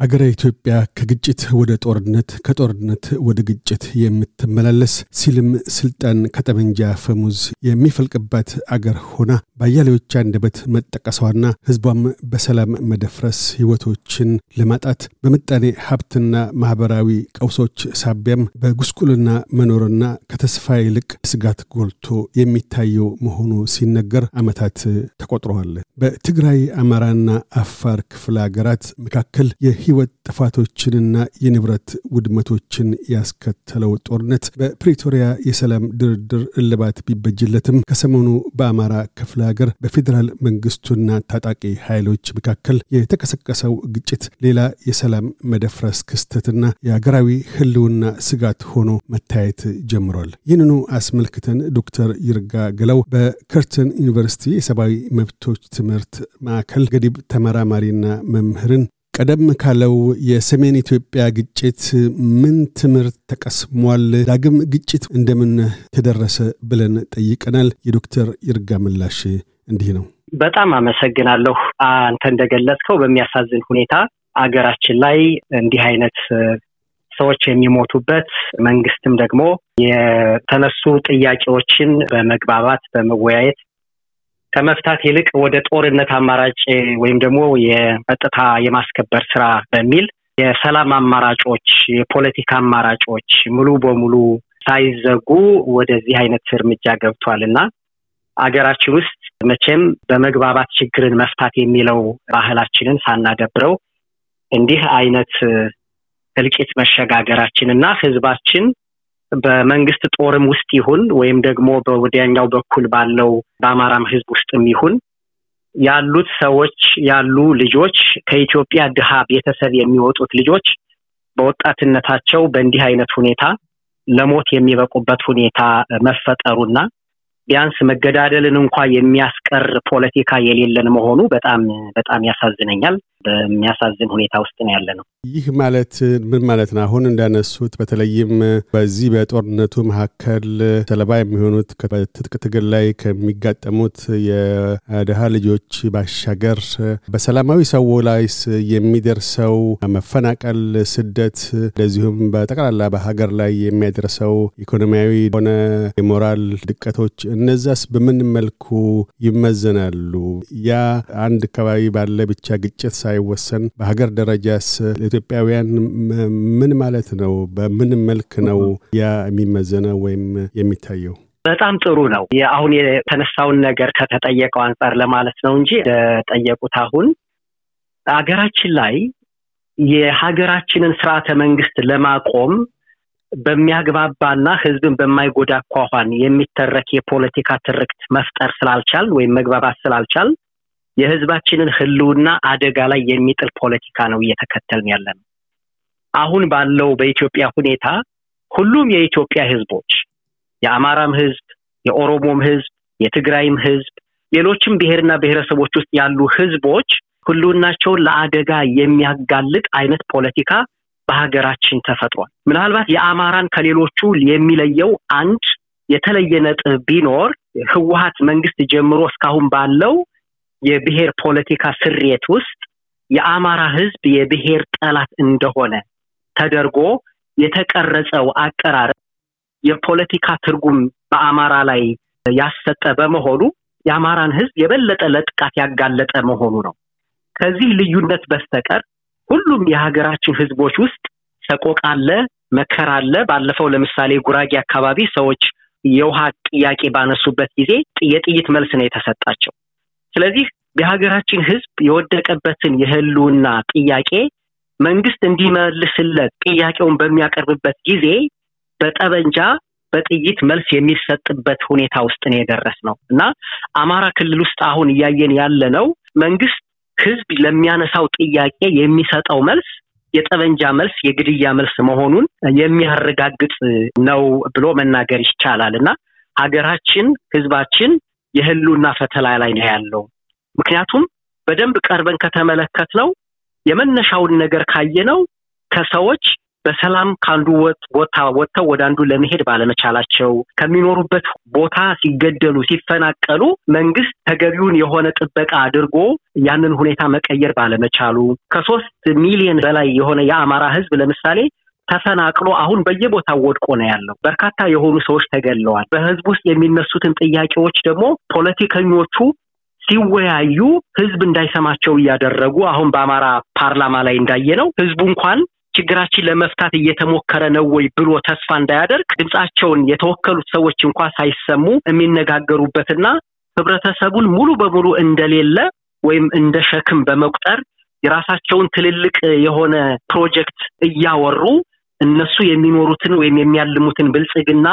አገረ ኢትዮጵያ ከግጭት ወደ ጦርነት ከጦርነት ወደ ግጭት የምትመላለስ ሲልም ስልጣን ከጠመንጃ ፈሙዝ የሚፈልቅባት አገር ሆና በአያሌዎች አንደበት መጠቀሷና ሕዝቧም በሰላም መደፍረስ ሕይወቶችን ለማጣት በምጣኔ ሀብትና ማኅበራዊ ቀውሶች ሳቢያም በጉስቁልና መኖርና ከተስፋ ይልቅ ስጋት ጎልቶ የሚታየው መሆኑ ሲነገር ዓመታት ተቆጥረዋል። በትግራይ አማራና አፋር ክፍለ ሀገራት መካከል የህይወት ጥፋቶችንና የንብረት ውድመቶችን ያስከተለው ጦርነት በፕሪቶሪያ የሰላም ድርድር እልባት ቢበጅለትም ከሰሞኑ በአማራ ክፍለ ሀገር በፌዴራል መንግስቱና ታጣቂ ኃይሎች መካከል የተቀሰቀሰው ግጭት ሌላ የሰላም መደፍረስ ክስተትና የሀገራዊ ህልውና ስጋት ሆኖ መታየት ጀምሯል። ይህንኑ አስመልክተን ዶክተር ይርጋ ገለው በከርተን ዩኒቨርሲቲ የሰብአዊ መብቶች ትምህርት ማዕከል ገዲብ ተመራማሪና መምህርን ቀደም ካለው የሰሜን ኢትዮጵያ ግጭት ምን ትምህርት ተቀስሟል? ዳግም ግጭት እንደምን ተደረሰ ብለን ጠይቀናል። የዶክተር ይርጋ ምላሽ እንዲህ ነው። በጣም አመሰግናለሁ። አንተ እንደገለጽከው በሚያሳዝን ሁኔታ አገራችን ላይ እንዲህ አይነት ሰዎች የሚሞቱበት መንግስትም ደግሞ የተነሱ ጥያቄዎችን በመግባባት በመወያየት ከመፍታት ይልቅ ወደ ጦርነት አማራጭ ወይም ደግሞ የጸጥታ የማስከበር ስራ በሚል የሰላም አማራጮች፣ የፖለቲካ አማራጮች ሙሉ በሙሉ ሳይዘጉ ወደዚህ አይነት እርምጃ ገብቷል። እና አገራችን ውስጥ መቼም በመግባባት ችግርን መፍታት የሚለው ባህላችንን ሳናደብረው እንዲህ አይነት እልቂት መሸጋገራችን እና ህዝባችን በመንግስት ጦርም ውስጥ ይሁን ወይም ደግሞ በወዲያኛው በኩል ባለው በአማራም ህዝብ ውስጥም ይሁን ያሉት ሰዎች ያሉ ልጆች ከኢትዮጵያ ድሃ ቤተሰብ የሚወጡት ልጆች በወጣትነታቸው በእንዲህ አይነት ሁኔታ ለሞት የሚበቁበት ሁኔታ መፈጠሩና ቢያንስ መገዳደልን እንኳ የሚያስቀር ፖለቲካ የሌለን መሆኑ በጣም በጣም ያሳዝነኛል። በሚያሳዝን ሁኔታ ውስጥ ነው ያለ ነው። ይህ ማለት ምን ማለት ነው? አሁን እንዳነሱት በተለይም በዚህ በጦርነቱ መካከል ሰለባ የሚሆኑት በትጥቅ ትግል ላይ ከሚጋጠሙት የድሃ ልጆች ባሻገር በሰላማዊ ሰው ላይስ የሚደርሰው መፈናቀል፣ ስደት እንደዚሁም በጠቅላላ በሀገር ላይ የሚያደርሰው ኢኮኖሚያዊ ሆነ የሞራል ድቀቶች እነዛስ በምን መልኩ ይመዘናሉ? ያ አንድ አካባቢ ባለ ብቻ ግጭት ሳይወሰን በሀገር ደረጃስ ለኢትዮጵያውያን ምን ማለት ነው? በምን መልክ ነው ያ የሚመዘነው ወይም የሚታየው? በጣም ጥሩ ነው። አሁን የተነሳውን ነገር ከተጠየቀው አንጻር ለማለት ነው እንጂ ጠየቁት አሁን ሀገራችን ላይ የሀገራችንን ስርዓተ መንግስት ለማቆም በሚያግባባና ህዝብን በማይጎዳ አኳኋን የሚተረክ የፖለቲካ ትርክት መፍጠር ስላልቻል ወይም መግባባት ስላልቻል የህዝባችንን ህልውና አደጋ ላይ የሚጥል ፖለቲካ ነው እየተከተልን ያለ ነው። አሁን ባለው በኢትዮጵያ ሁኔታ ሁሉም የኢትዮጵያ ህዝቦች የአማራም ህዝብ፣ የኦሮሞም ህዝብ፣ የትግራይም ህዝብ፣ ሌሎችም ብሔርና ብሔረሰቦች ውስጥ ያሉ ህዝቦች ህልውናቸውን ለአደጋ የሚያጋልጥ አይነት ፖለቲካ በሀገራችን ተፈጥሯል። ምናልባት የአማራን ከሌሎቹ የሚለየው አንድ የተለየ ነጥብ ቢኖር ህወሀት መንግስት ጀምሮ እስካሁን ባለው የብሔር ፖለቲካ ስሬት ውስጥ የአማራ ህዝብ የብሔር ጠላት እንደሆነ ተደርጎ የተቀረጸው አቀራረብ የፖለቲካ ትርጉም በአማራ ላይ ያሰጠ በመሆኑ የአማራን ህዝብ የበለጠ ለጥቃት ያጋለጠ መሆኑ ነው። ከዚህ ልዩነት በስተቀር ሁሉም የሀገራችን ህዝቦች ውስጥ ሰቆቃ አለ፣ መከራ አለ። ባለፈው ለምሳሌ ጉራጌ አካባቢ ሰዎች የውሃ ጥያቄ ባነሱበት ጊዜ የጥይት መልስ ነው የተሰጣቸው። ስለዚህ የሀገራችን ህዝብ የወደቀበትን የህልውና ጥያቄ መንግስት እንዲመልስለት ጥያቄውን በሚያቀርብበት ጊዜ በጠበንጃ በጥይት መልስ የሚሰጥበት ሁኔታ ውስጥ ነው የደረስ ነው እና አማራ ክልል ውስጥ አሁን እያየን ያለ ነው መንግስት ህዝብ ለሚያነሳው ጥያቄ የሚሰጠው መልስ የጠበንጃ መልስ የግድያ መልስ መሆኑን የሚያረጋግጥ ነው ብሎ መናገር ይቻላል። እና ሀገራችን ህዝባችን የህልውና ፈተና ላይ ነው ያለው። ምክንያቱም በደንብ ቀርበን ከተመለከት ነው የመነሻውን ነገር ካየነው ከሰዎች በሰላም ከአንዱ ቦታ ወጥተው ወደ አንዱ ለመሄድ ባለመቻላቸው ከሚኖሩበት ቦታ ሲገደሉ፣ ሲፈናቀሉ መንግስት ተገቢውን የሆነ ጥበቃ አድርጎ ያንን ሁኔታ መቀየር ባለመቻሉ ከሶስት ሚሊዮን በላይ የሆነ የአማራ ህዝብ ለምሳሌ ተፈናቅሎ አሁን በየቦታው ወድቆ ነው ያለው። በርካታ የሆኑ ሰዎች ተገለዋል። በህዝብ ውስጥ የሚነሱትን ጥያቄዎች ደግሞ ፖለቲከኞቹ ሲወያዩ ህዝብ እንዳይሰማቸው እያደረጉ አሁን በአማራ ፓርላማ ላይ እንዳየ ነው ህዝቡ እንኳን ችግራችን ለመፍታት እየተሞከረ ነው ወይ ብሎ ተስፋ እንዳያደርግ ድምፃቸውን የተወከሉት ሰዎች እንኳ ሳይሰሙ የሚነጋገሩበትና ህብረተሰቡን ሙሉ በሙሉ እንደሌለ ወይም እንደ ሸክም በመቁጠር የራሳቸውን ትልልቅ የሆነ ፕሮጀክት እያወሩ እነሱ የሚኖሩትን ወይም የሚያልሙትን ብልጽግና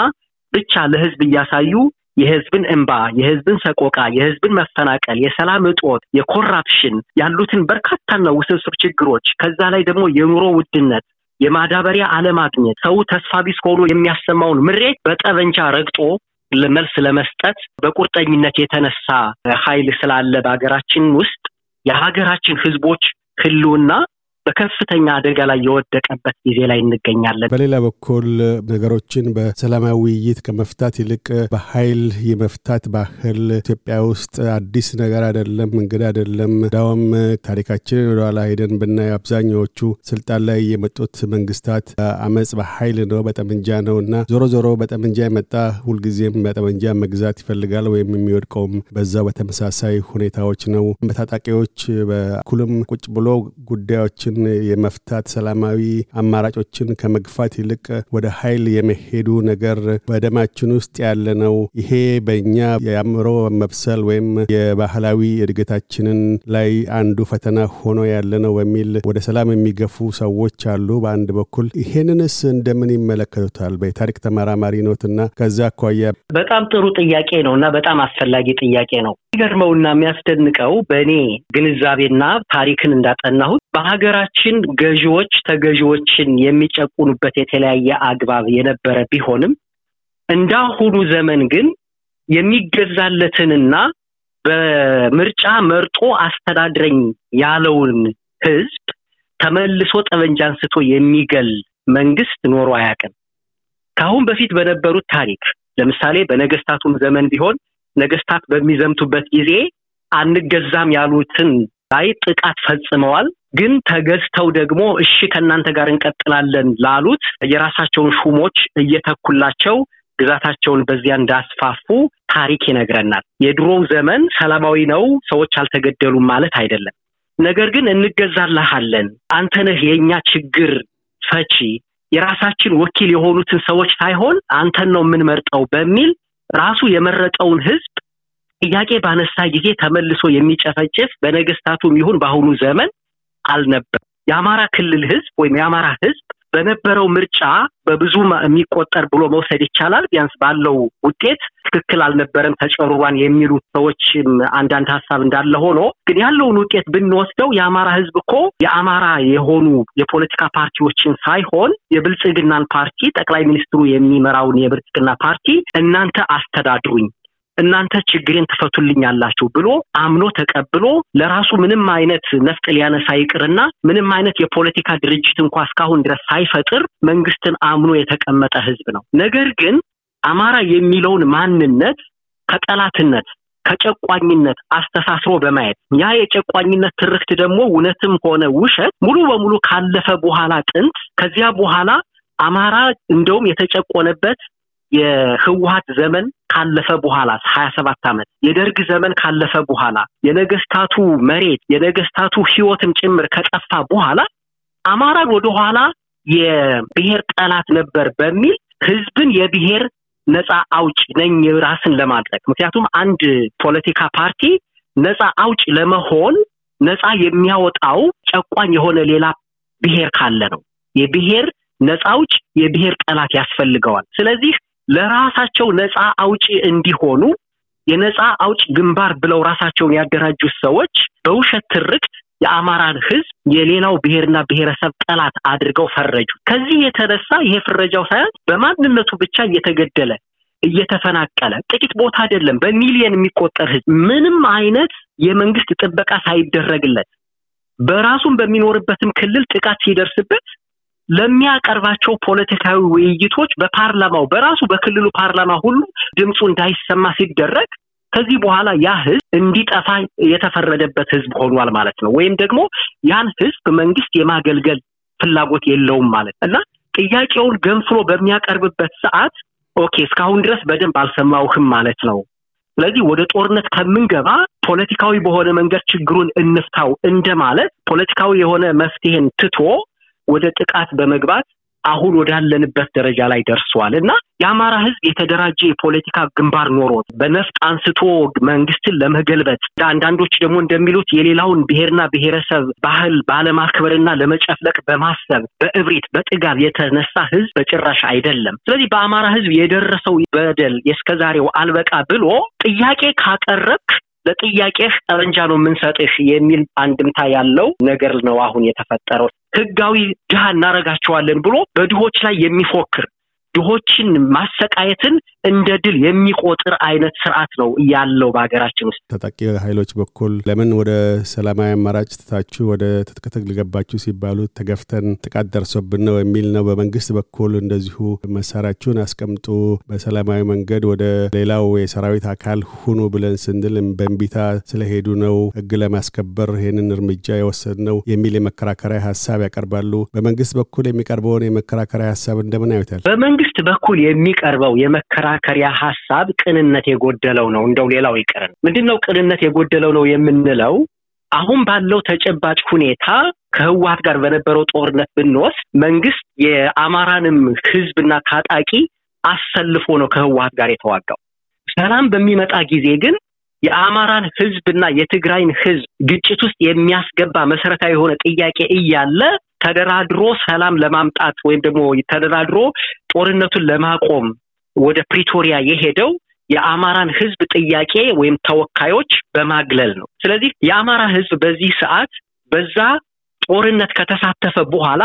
ብቻ ለህዝብ እያሳዩ የህዝብን እንባ፣ የህዝብን ሰቆቃ፣ የህዝብን መፈናቀል፣ የሰላም እጦት፣ የኮራፕሽን ያሉትን በርካታና ውስብስብ ችግሮች ከዛ ላይ ደግሞ የኑሮ ውድነት፣ የማዳበሪያ አለማግኘት፣ ሰው ተስፋ ቢስ ሆኖ የሚያሰማውን ምሬት በጠበንጃ ረግጦ መልስ ለመስጠት በቁርጠኝነት የተነሳ ኃይል ስላለ በሀገራችን ውስጥ የሀገራችን ህዝቦች ህልውና በከፍተኛ አደጋ ላይ የወደቀበት ጊዜ ላይ እንገኛለን። በሌላ በኩል ነገሮችን በሰላማዊ ውይይት ከመፍታት ይልቅ በኃይል የመፍታት ባህል ኢትዮጵያ ውስጥ አዲስ ነገር አይደለም፣ እንግዳ አይደለም። እንዳውም ታሪካችንን ወደኋላ ሄደን ብናይ አብዛኛዎቹ ስልጣን ላይ የመጡት መንግስታት አመፅ በኃይል ነው፣ በጠመንጃ ነው እና ዞሮ ዞሮ በጠመንጃ የመጣ ሁልጊዜም በጠመንጃ መግዛት ይፈልጋል ወይም የሚወድቀውም በዛው በተመሳሳይ ሁኔታዎች ነው። በታጣቂዎች በኩልም ቁጭ ብሎ ጉዳዮችን የመፍታት ሰላማዊ አማራጮችን ከመግፋት ይልቅ ወደ ኃይል የመሄዱ ነገር በደማችን ውስጥ ያለ ነው። ይሄ በእኛ የአእምሮ መብሰል ወይም የባህላዊ እድገታችንን ላይ አንዱ ፈተና ሆኖ ያለ ነው በሚል ወደ ሰላም የሚገፉ ሰዎች አሉ። በአንድ በኩል ይሄንንስ እንደምን ይመለከቱታል? በታሪክ ተመራማሪ ኖትና ከዛ አኳያ በጣም ጥሩ ጥያቄ ነው እና በጣም አስፈላጊ ጥያቄ ነው። የሚገርመውና የሚያስደንቀው በእኔ ግንዛቤና ታሪክን እንዳጠናሁት በሀገራችን ገዢዎች ተገዢዎችን የሚጨቁኑበት የተለያየ አግባብ የነበረ ቢሆንም እንዳሁኑ ዘመን ግን የሚገዛለትንና በምርጫ መርጦ አስተዳድረኝ ያለውን ህዝብ ተመልሶ ጠመንጃ አንስቶ የሚገል መንግስት ኖሮ አያውቅም። ከአሁን በፊት በነበሩት ታሪክ ለምሳሌ በነገስታቱም ዘመን ቢሆን ነገስታት በሚዘምቱበት ጊዜ አንገዛም ያሉትን ላይ ጥቃት ፈጽመዋል። ግን ተገዝተው ደግሞ እሺ ከእናንተ ጋር እንቀጥላለን ላሉት የራሳቸውን ሹሞች እየተኩላቸው ግዛታቸውን በዚያ እንዳስፋፉ ታሪክ ይነግረናል። የድሮው ዘመን ሰላማዊ ነው፣ ሰዎች አልተገደሉም ማለት አይደለም። ነገር ግን እንገዛልሃለን፣ አንተ የእኛ ችግር ፈቺ፣ የራሳችን ወኪል የሆኑትን ሰዎች ሳይሆን አንተን ነው የምንመርጠው በሚል ራሱ የመረጠውን ህዝብ ጥያቄ ባነሳ ጊዜ ተመልሶ የሚጨፈጭፍ በነገስታቱም ይሁን በአሁኑ ዘመን አልነበር። የአማራ ክልል ህዝብ ወይም የአማራ ህዝብ በነበረው ምርጫ በብዙ የሚቆጠር ብሎ መውሰድ ይቻላል። ቢያንስ ባለው ውጤት ትክክል አልነበረም ተጨሩሯን የሚሉት ሰዎችም አንዳንድ ሀሳብ እንዳለ ሆኖ ግን ያለውን ውጤት ብንወስደው የአማራ ህዝብ እኮ የአማራ የሆኑ የፖለቲካ ፓርቲዎችን ሳይሆን የብልጽግናን ፓርቲ ጠቅላይ ሚኒስትሩ የሚመራውን የብልጽግና ፓርቲ እናንተ አስተዳድሩኝ እናንተ ችግሬን ትፈቱልኛላችሁ ብሎ አምኖ ተቀብሎ ለራሱ ምንም አይነት ነፍጥ ሊያነሳ ይቅርና ምንም አይነት የፖለቲካ ድርጅት እንኳ እስካሁን ድረስ ሳይፈጥር መንግስትን አምኖ የተቀመጠ ህዝብ ነው። ነገር ግን አማራ የሚለውን ማንነት ከጠላትነት ከጨቋኝነት አስተሳስሮ በማየት ያ የጨቋኝነት ትርክት ደግሞ እውነትም ሆነ ውሸት ሙሉ በሙሉ ካለፈ በኋላ ጥንት ከዚያ በኋላ አማራ እንደውም የተጨቆነበት የህወሀት ዘመን ካለፈ በኋላ ሀያ ሰባት ዓመት የደርግ ዘመን ካለፈ በኋላ የነገስታቱ መሬት የነገስታቱ ህይወትም ጭምር ከጠፋ በኋላ አማራን ወደኋላ የብሔር ጠላት ነበር በሚል ህዝብን የብሔር ነፃ አውጭ ነኝ ራስን ለማድረግ ምክንያቱም አንድ ፖለቲካ ፓርቲ ነፃ አውጭ ለመሆን ነፃ የሚያወጣው ጨቋኝ የሆነ ሌላ ብሔር ካለ ነው። የብሔር ነፃ አውጭ የብሔር ጠላት ያስፈልገዋል። ስለዚህ ለራሳቸው ነፃ አውጪ እንዲሆኑ የነፃ አውጭ ግንባር ብለው ራሳቸውን ያደራጁት ሰዎች በውሸት ትርክት የአማራን ህዝብ የሌላው ብሔርና ብሔረሰብ ጠላት አድርገው ፈረጁ። ከዚህ የተነሳ ይሄ ፍረጃው ሳይሆን በማንነቱ ብቻ እየተገደለ እየተፈናቀለ ጥቂት ቦታ አይደለም፣ በሚሊየን የሚቆጠር ህዝብ ምንም አይነት የመንግስት ጥበቃ ሳይደረግለት በራሱም በሚኖርበትም ክልል ጥቃት ሲደርስበት ለሚያቀርባቸው ፖለቲካዊ ውይይቶች በፓርላማው በራሱ በክልሉ ፓርላማ ሁሉ ድምፁ እንዳይሰማ ሲደረግ ከዚህ በኋላ ያ ህዝብ እንዲጠፋ የተፈረደበት ህዝብ ሆኗል ማለት ነው። ወይም ደግሞ ያን ህዝብ መንግስት የማገልገል ፍላጎት የለውም ማለት እና ጥያቄውን ገንፍሎ በሚያቀርብበት ሰዓት okay እስካሁን ድረስ በደንብ አልሰማውህም ማለት ነው። ስለዚህ ወደ ጦርነት ከምንገባ ፖለቲካዊ በሆነ መንገድ ችግሩን እንፍታው እንደማለት ፖለቲካዊ የሆነ መፍትሄን ትቶ ወደ ጥቃት በመግባት አሁን ወዳለንበት ደረጃ ላይ ደርሷል እና የአማራ ህዝብ የተደራጀ የፖለቲካ ግንባር ኖሮት በነፍጥ አንስቶ መንግስትን ለመገልበጥ አንዳንዶች ደግሞ እንደሚሉት የሌላውን ብሔርና ብሔረሰብ ባህል ባለማክበርና ለመጨፍለቅ በማሰብ በእብሪት በጥጋብ የተነሳ ህዝብ በጭራሽ አይደለም። ስለዚህ በአማራ ህዝብ የደረሰው በደል የእስከዛሬው አልበቃ ብሎ ጥያቄ ካቀረብክ ለጥያቄህ ጠመንጃ ነው የምንሰጥህ የሚል አንድምታ ያለው ነገር ነው አሁን የተፈጠረው። ህጋዊ ድሃ እናረጋቸዋለን ብሎ በድሆች ላይ የሚፎክር ድሆችን ማሰቃየትን እንደ ድል የሚቆጥር አይነት ስርዓት ነው ያለው በሀገራችን ውስጥ። ታጣቂ ኃይሎች በኩል ለምን ወደ ሰላማዊ አማራጭ ትታችሁ ወደ ትጥቅ ትግል ገባችሁ ሲባሉ ተገፍተን ጥቃት ደርሶብን ነው የሚል ነው። በመንግስት በኩል እንደዚሁ መሳሪያችሁን አስቀምጡ፣ በሰላማዊ መንገድ ወደ ሌላው የሰራዊት አካል ሁኑ ብለን ስንል በእንቢታ ስለሄዱ ነው ህግ ለማስከበር ይህንን እርምጃ የወሰድ ነው የሚል የመከራከሪያ ሀሳብ ያቀርባሉ። በመንግስት በኩል የሚቀርበውን የመከራከሪያ ሀሳብ እንደምን ያዩታል? በመንግስት በኩል የሚቀርበው የመከራከሪያ ሀሳብ ቅንነት የጎደለው ነው። እንደው ሌላው ይቅርን ምንድን ነው ቅንነት የጎደለው ነው የምንለው? አሁን ባለው ተጨባጭ ሁኔታ ከህወሀት ጋር በነበረው ጦርነት ብንወስድ መንግስት የአማራንም ህዝብና ታጣቂ አሰልፎ ነው ከህወሀት ጋር የተዋጋው። ሰላም በሚመጣ ጊዜ ግን የአማራን ህዝብና የትግራይን ህዝብ ግጭት ውስጥ የሚያስገባ መሰረታዊ የሆነ ጥያቄ እያለ ተደራድሮ ሰላም ለማምጣት ወይም ደግሞ ተደራድሮ ጦርነቱን ለማቆም ወደ ፕሪቶሪያ የሄደው የአማራን ህዝብ ጥያቄ ወይም ተወካዮች በማግለል ነው። ስለዚህ የአማራ ህዝብ በዚህ ሰዓት በዛ ጦርነት ከተሳተፈ በኋላ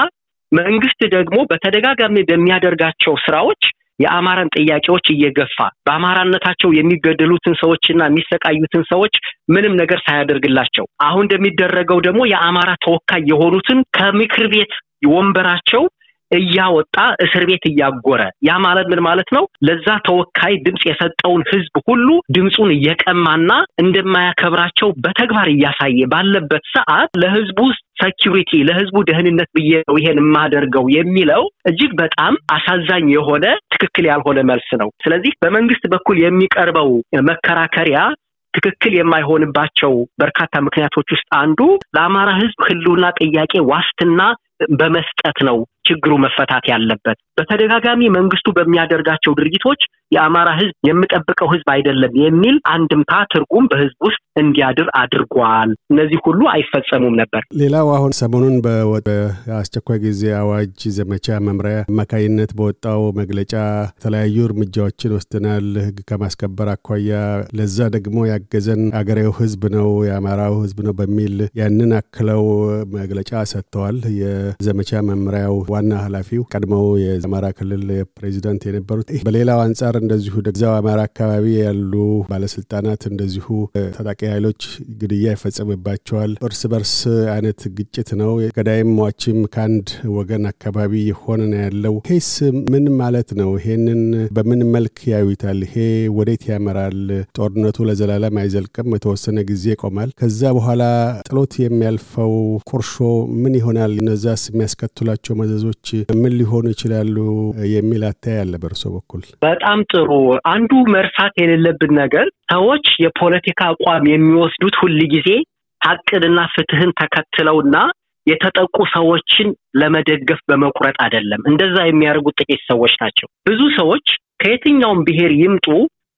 መንግስት ደግሞ በተደጋጋሚ በሚያደርጋቸው ስራዎች የአማራን ጥያቄዎች እየገፋ በአማራነታቸው የሚገደሉትን ሰዎችና የሚሰቃዩትን ሰዎች ምንም ነገር ሳያደርግላቸው አሁን እንደሚደረገው ደግሞ የአማራ ተወካይ የሆኑትን ከምክር ቤት ወንበራቸው እያወጣ እስር ቤት እያጎረ ያ ማለት ምን ማለት ነው? ለዛ ተወካይ ድምፅ የሰጠውን ህዝብ ሁሉ ድምፁን እየቀማና እንደማያከብራቸው በተግባር እያሳየ ባለበት ሰዓት ለህዝቡ ሴኪሪቲ ለህዝቡ ደህንነት ብዬ ነው ይሄን የማደርገው የሚለው እጅግ በጣም አሳዛኝ የሆነ ትክክል ያልሆነ መልስ ነው። ስለዚህ በመንግስት በኩል የሚቀርበው መከራከሪያ ትክክል የማይሆንባቸው በርካታ ምክንያቶች ውስጥ አንዱ ለአማራ ህዝብ ህልውና ጥያቄ ዋስትና በመስጠት ነው ችግሩ መፈታት ያለበት። በተደጋጋሚ መንግስቱ በሚያደርጋቸው ድርጊቶች የአማራ ህዝብ የምጠብቀው ህዝብ አይደለም የሚል አንድምታ ትርጉም በህዝብ ውስጥ እንዲያድር አድርጓል። እነዚህ ሁሉ አይፈጸሙም ነበር። ሌላው አሁን ሰሞኑን በአስቸኳይ ጊዜ አዋጅ ዘመቻ መምሪያ አማካይነት በወጣው መግለጫ የተለያዩ እርምጃዎችን ወስደናል ህግ ከማስከበር አኳያ፣ ለዛ ደግሞ ያገዘን አገሬው ህዝብ ነው የአማራው ህዝብ ነው በሚል ያንን አክለው መግለጫ ሰጥተዋል። የዘመቻ መምሪያው ዋና ኃላፊው ቀድሞው የአማራ ክልል ፕሬዚዳንት የነበሩት። በሌላው አንጻር እንደዚሁ እዛው አማራ አካባቢ ያሉ ባለስልጣናት እንደዚሁ ታጣቂ ኃይሎች ግድያ ይፈጸምባቸዋል። እርስ በርስ አይነት ግጭት ነው። ገዳይም ሟችም ከአንድ ወገን አካባቢ የሆነ ነው ያለው። ይሄስ ምን ማለት ነው? ይሄንን በምን መልክ ያዩታል? ይሄ ወዴት ያመራል? ጦርነቱ ለዘላለም አይዘልቅም፣ የተወሰነ ጊዜ ይቆማል። ከዛ በኋላ ጥሎት የሚያልፈው ቁርሾ ምን ይሆናል? እነዛስ የሚያስከትሏቸው መዘዞች ምን ሊሆኑ ይችላሉ የሚል አታይ አለ በእርሶ በኩል? በጣም ጥሩ። አንዱ መርሳት የሌለብን ነገር ሰዎች የፖለቲካ አቋም የሚወስዱት ሁል ጊዜ ሀቅንና ፍትህን ተከትለውና የተጠቁ ሰዎችን ለመደገፍ በመቁረጥ አይደለም። እንደዛ የሚያደርጉት ጥቂት ሰዎች ናቸው። ብዙ ሰዎች ከየትኛውም ብሔር ይምጡ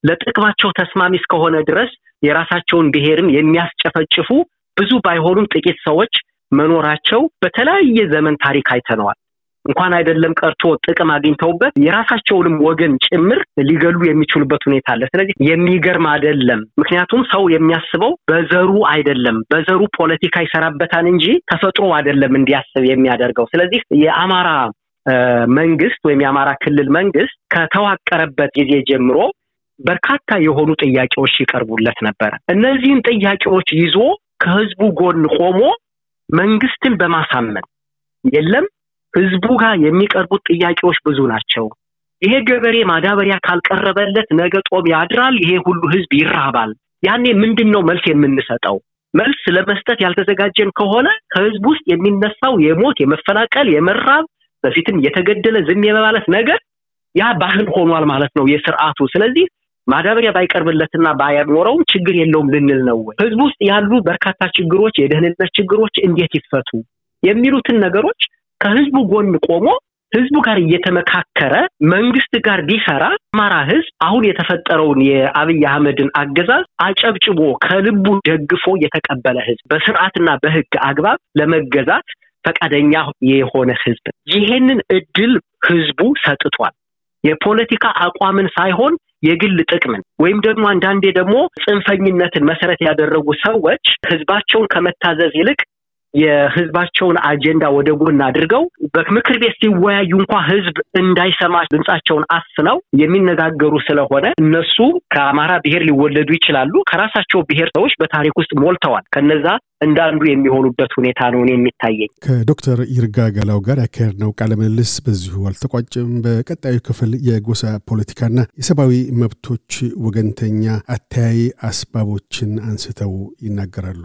ለጥቅማቸው ተስማሚ እስከሆነ ድረስ የራሳቸውን ብሔርን የሚያስጨፈጭፉ ብዙ ባይሆኑም ጥቂት ሰዎች መኖራቸው በተለያየ ዘመን ታሪክ አይተነዋል። እንኳን አይደለም ቀርቶ ጥቅም አግኝተውበት የራሳቸውንም ወገን ጭምር ሊገሉ የሚችሉበት ሁኔታ አለ። ስለዚህ የሚገርም አይደለም። ምክንያቱም ሰው የሚያስበው በዘሩ አይደለም። በዘሩ ፖለቲካ ይሰራበታል እንጂ ተፈጥሮ አይደለም እንዲያስብ የሚያደርገው። ስለዚህ የአማራ መንግስት ወይም የአማራ ክልል መንግስት ከተዋቀረበት ጊዜ ጀምሮ በርካታ የሆኑ ጥያቄዎች ይቀርቡለት ነበረ። እነዚህን ጥያቄዎች ይዞ ከህዝቡ ጎን ቆሞ መንግስትን በማሳመን የለም ህዝቡ ጋር የሚቀርቡት ጥያቄዎች ብዙ ናቸው። ይሄ ገበሬ ማዳበሪያ ካልቀረበለት ነገ ጦም ያድራል፣ ይሄ ሁሉ ህዝብ ይራባል። ያኔ ምንድን ነው መልስ የምንሰጠው? መልስ ለመስጠት ያልተዘጋጀን ከሆነ ከህዝብ ውስጥ የሚነሳው የሞት የመፈናቀል፣ የመራብ በፊትም የተገደለ ዝም የመባለት ነገር ያ ባህል ሆኗል ማለት ነው የስርዓቱ። ስለዚህ ማዳበሪያ ባይቀርብለትና ባያኖረውም ችግር የለውም ልንል ነው ወይ? ህዝብ ውስጥ ያሉ በርካታ ችግሮች፣ የደህንነት ችግሮች እንዴት ይፈቱ የሚሉትን ነገሮች ከህዝቡ ጎን ቆሞ ህዝቡ ጋር እየተመካከረ መንግስት ጋር ቢሰራ አማራ ህዝብ አሁን የተፈጠረውን የአብይ አህመድን አገዛዝ አጨብጭቦ ከልቡ ደግፎ የተቀበለ ህዝብ በስርዓትና በህግ አግባብ ለመገዛት ፈቃደኛ የሆነ ህዝብ ይሄንን እድል ህዝቡ ሰጥቷል። የፖለቲካ አቋምን ሳይሆን የግል ጥቅምን ወይም ደግሞ አንዳንዴ ደግሞ ጽንፈኝነትን መሰረት ያደረጉ ሰዎች ህዝባቸውን ከመታዘዝ ይልቅ የህዝባቸውን አጀንዳ ወደ ጎን አድርገው በምክር ቤት ሲወያዩ እንኳ ህዝብ እንዳይሰማ ድምጻቸውን አስነው የሚነጋገሩ ስለሆነ እነሱ ከአማራ ብሔር ሊወለዱ ይችላሉ። ከራሳቸው ብሔር ሰዎች በታሪክ ውስጥ ሞልተዋል። ከነዛ እንዳንዱ የሚሆኑበት ሁኔታ ነው የሚታየኝ። ከዶክተር ይርጋ ገላው ጋር ያካሄድነው ቃለ ምልልስ በዚሁ አልተቋጭም። በቀጣዩ ክፍል የጎሳ ፖለቲካና የሰብአዊ መብቶች ወገንተኛ አተያይ አስባቦችን አንስተው ይናገራሉ።